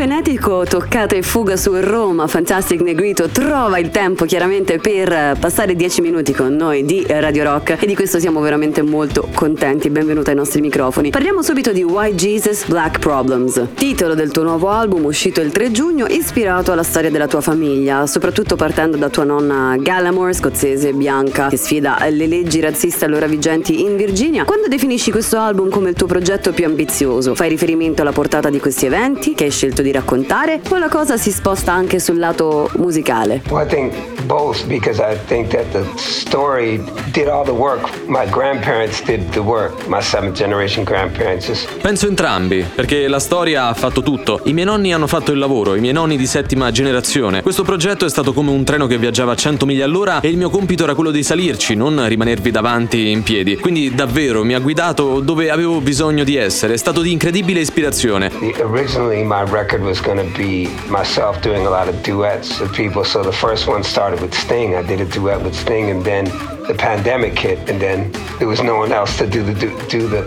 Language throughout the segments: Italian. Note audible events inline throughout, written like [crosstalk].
frenetico toccata e fuga su Roma, Fantastic Negrito trova il tempo chiaramente per passare dieci minuti con noi di Radio Rock e di questo siamo veramente molto contenti. Benvenuta ai nostri microfoni. Parliamo subito di Why Jesus Black Problems, titolo del tuo nuovo album uscito il 3 giugno, ispirato alla storia della tua famiglia, soprattutto partendo da tua nonna Gallamore, scozzese bianca, che sfida le leggi razziste allora vigenti in Virginia. Quando definisci questo album come il tuo progetto più ambizioso, fai riferimento alla portata di questi eventi che hai scelto di raccontare o la cosa si sposta anche sul lato musicale? Well, I think both because I think that the story did all the work. My grandparents did the work. My seventh generation grandparents. Penso entrambi, perché la storia ha fatto tutto. I miei nonni hanno fatto il lavoro, i miei nonni di settima generazione. Questo progetto è stato come un treno che viaggiava a 100 miglia all'ora e il mio compito era quello di salirci, non rimanervi davanti in piedi. Quindi davvero mi ha guidato dove avevo bisogno di essere. È stato di incredibile ispirazione. Originally my record was going to be myself doing a lot of duets with people. So the first one started with Sting. I did a duet with Sting and then the pandemic hit, and then there was no one else to do the do, do the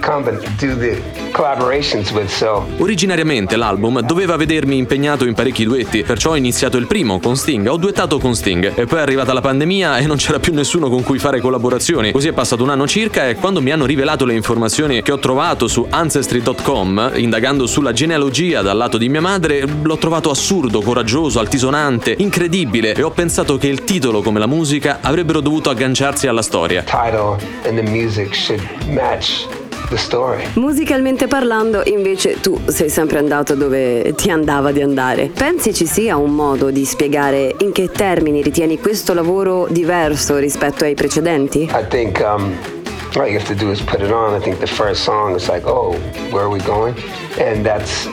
do the collaborations with. So originariamente l'album doveva vedermi impegnato in parecchi duetti, perciò ho iniziato il primo con Sting, ho duettato con Sting e poi è arrivata la pandemia e non c'era più nessuno con cui fare collaborazioni. Così è passato un anno circa e quando mi hanno rivelato le informazioni che ho trovato su ancestry.com, indagando sulla genealogia dal lato di mia madre, l'ho trovato assurdo, coraggioso, altisonante, incredibile e ho pensato che il titolo come la musica avrebbero dovuto agganciarsi alla storia. Musicalmente parlando, invece, tu sei sempre andato dove ti andava di andare. Pensi ci sia un modo di spiegare in che termini ritieni questo lavoro diverso rispetto ai precedenti? I think um, all you have to do is put it on. I think the first song is like, oh, where are we going? And that's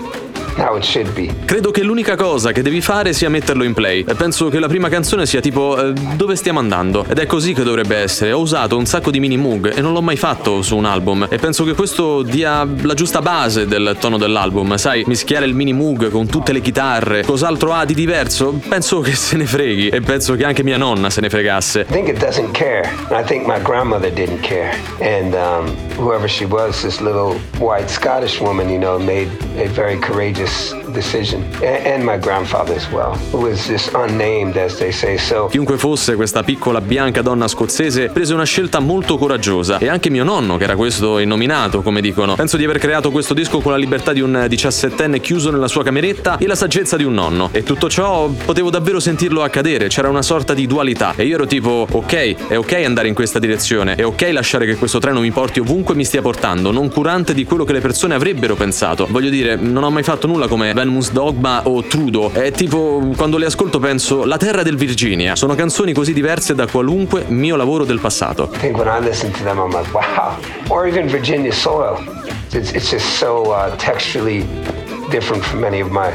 Credo che l'unica cosa che devi fare sia metterlo in play. E penso che la prima canzone sia tipo eh, dove stiamo andando. Ed è così che dovrebbe essere. Ho usato un sacco di mini moog e non l'ho mai fatto su un album. E penso che questo dia la giusta base del tono dell'album. Sai, mischiare il mini moog con tutte le chitarre. Cos'altro ha di diverso? Penso che se ne freghi. E penso che anche mia nonna se ne fregasse. I think it doesn't care. I think my grandmother didn't care. And um, whoever she was, this little white Scottish woman, you know, made a very courageous Chiunque fosse questa piccola bianca donna scozzese prese una scelta molto coraggiosa e anche mio nonno, che era questo innominato, come dicono. Penso di aver creato questo disco con la libertà di un diciassettenne chiuso nella sua cameretta e la saggezza di un nonno. E tutto ciò potevo davvero sentirlo accadere, c'era una sorta di dualità. E io ero tipo, ok, è ok andare in questa direzione, è ok lasciare che questo treno mi porti ovunque mi stia portando, non curante di quello che le persone avrebbero pensato. Voglio dire, non ho mai fatto nulla come Venus Dogma o Trudo. È tipo quando le ascolto penso La terra del Virginia. Sono canzoni così diverse da qualunque mio lavoro del passato. I think when I listen to them I'm like wow. Or even Virginia soil. It's, it's just so uh, texturally different from many of my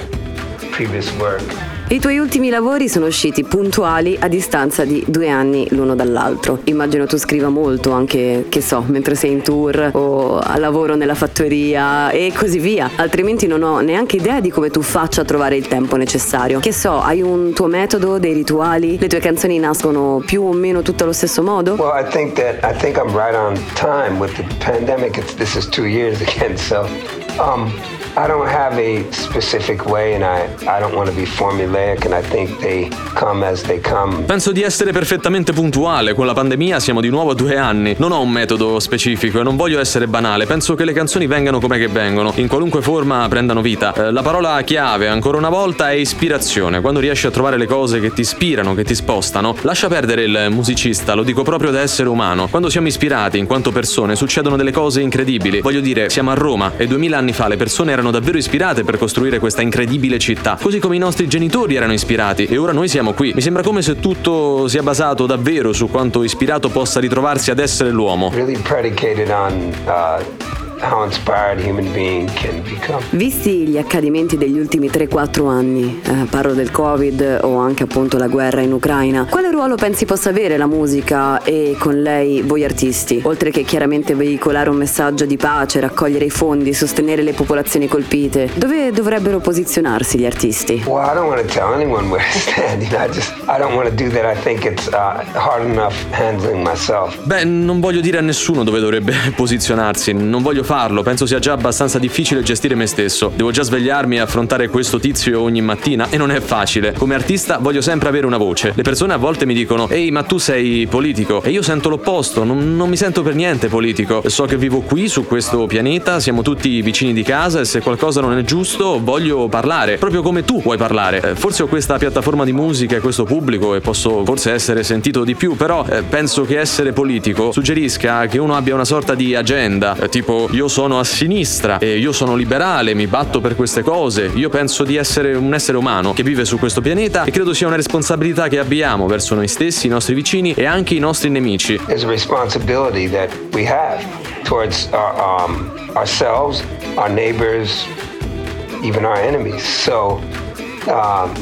previous work. I tuoi ultimi lavori sono usciti puntuali a distanza di due anni l'uno dall'altro. Immagino tu scriva molto anche, che so, mentre sei in tour o a lavoro nella fattoria e così via. Altrimenti non ho neanche idea di come tu faccia a trovare il tempo necessario. Che so, hai un tuo metodo, dei rituali? Le tue canzoni nascono più o meno tutte allo stesso modo? Well, I think that I think I'm right on time with the pandemic. It's, this is two years again, so um, I don't have a specific way and I, I don't want to be formulaic and I think they come as they come. Penso di essere perfettamente puntuale, con la pandemia siamo di nuovo a due anni. Non ho un metodo specifico e non voglio essere banale, penso che le canzoni vengano come che vengono, in qualunque forma prendano vita. Eh, la parola chiave, ancora una volta, è ispirazione. Quando riesci a trovare le cose che ti ispirano, che ti spostano, lascia perdere il musicista, lo dico proprio da essere umano. Quando siamo ispirati in quanto persone succedono delle cose incredibili. Voglio dire, siamo a Roma e duemila anni fa le persone erano davvero ispirate per costruire questa incredibile città, così come i nostri genitori erano ispirati e ora noi siamo qui. Mi sembra come se tutto sia basato davvero su quanto ispirato possa ritrovarsi ad essere l'uomo. Really predicated on uh, Visti gli accadimenti degli ultimi 3-4 anni, eh, parlo del Covid o anche appunto la guerra in Ucraina, quale ruolo pensi possa avere la musica e con lei voi artisti? Oltre che chiaramente veicolare un messaggio di pace, raccogliere i fondi, sostenere le popolazioni colpite, dove dovrebbero posizionarsi gli artisti? Well, I don't want to tell anyone where to stand. You know, I just I don't want to do that. I think it's uh, hard enough handling myself. Beh, non voglio dire a nessuno dove dovrebbe posizionarsi, non voglio fare farlo, penso sia già abbastanza difficile gestire me stesso. Devo già svegliarmi e affrontare questo tizio ogni mattina e non è facile. Come artista voglio sempre avere una voce. Le persone a volte mi dicono ehi ma tu sei politico e io sento l'opposto, non, non mi sento per niente politico. So che vivo qui su questo pianeta, siamo tutti vicini di casa e se qualcosa non è giusto voglio parlare, proprio come tu vuoi parlare. Eh, forse ho questa piattaforma di musica e questo pubblico e posso forse essere sentito di più, però eh, penso che essere politico suggerisca che uno abbia una sorta di agenda, eh, tipo io sono a sinistra e io sono liberale, mi batto per queste cose, io penso di essere un essere umano che vive su questo pianeta e credo sia una responsabilità che abbiamo verso noi stessi, i nostri vicini e anche i nostri nemici. There's a responsibility that we have towards our, um, ourselves, our neighbors, even our enemies. So um,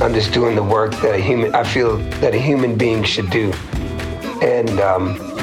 I'm just doing the work that a human I feel that a human being should do. And um,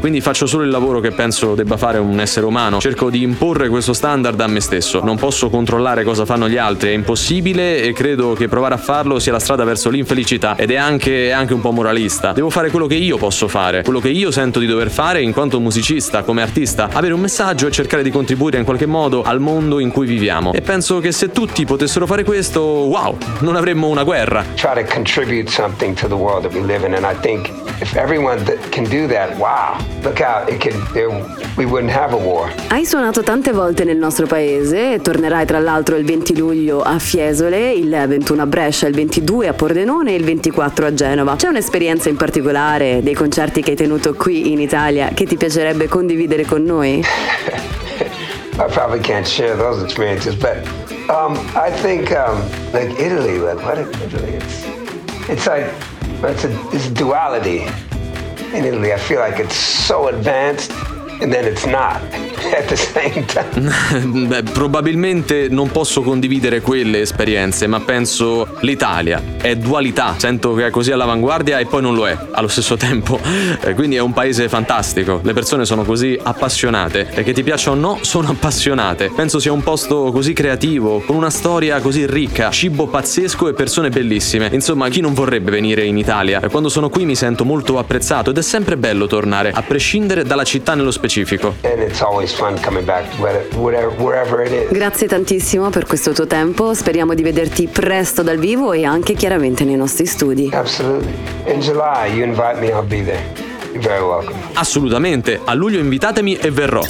Quindi faccio solo il lavoro che penso debba fare un essere umano. Cerco di imporre questo standard a me stesso. Non posso controllare cosa fanno gli altri, è impossibile e credo che provare a farlo sia la strada verso l'infelicità ed è anche, è anche un po' moralista. Devo fare quello che io posso fare, quello che io sento di dover fare in quanto musicista, come artista, avere un messaggio e cercare di contribuire in qualche modo al mondo in cui viviamo. E penso che se tutti potessero fare questo, wow, non avremmo una guerra. Try to contribute something to the world that we live in and I think if everyone can do that, wow, look out, it can, there, we wouldn't have a war. Hai suonato tante volte nel nostro paese, tornerai tra l'altro il 20 luglio a Fiesole, il 21 a Brescia, il 22 a Pordenone e il 24 a Genova. C'è un'esperienza in particolare dei concerti che hai tenuto qui in Italia che ti piacerebbe condividere con noi? [laughs] I probably can't share those experiences, but um, I think um, like Italy, like what Italy? It's, it's like it's a it's duality in Italy. I feel like it's so advanced and then it's not. At the same time. Beh, probabilmente non posso condividere quelle esperienze, ma penso l'Italia è dualità. Sento che è così all'avanguardia e poi non lo è allo stesso [laughs] tempo. Eh, quindi è un paese fantastico. Le persone sono così appassionate e che ti piaccia o no, sono appassionate. Penso sia un posto così creativo, con una storia così ricca, cibo pazzesco e persone bellissime. Insomma, chi non vorrebbe venire in Italia? Quando sono qui mi sento molto apprezzato ed è sempre bello tornare, a prescindere dalla città nello specifico. And it's always wherever, wherever it is. Grazie tantissimo per questo tuo tempo, speriamo di vederti presto dal vivo e anche chiaramente nei nostri studi. Absolutely. In July you invite me, I'll be there. You're very welcome. Assolutamente, a luglio invitatemi e verrò.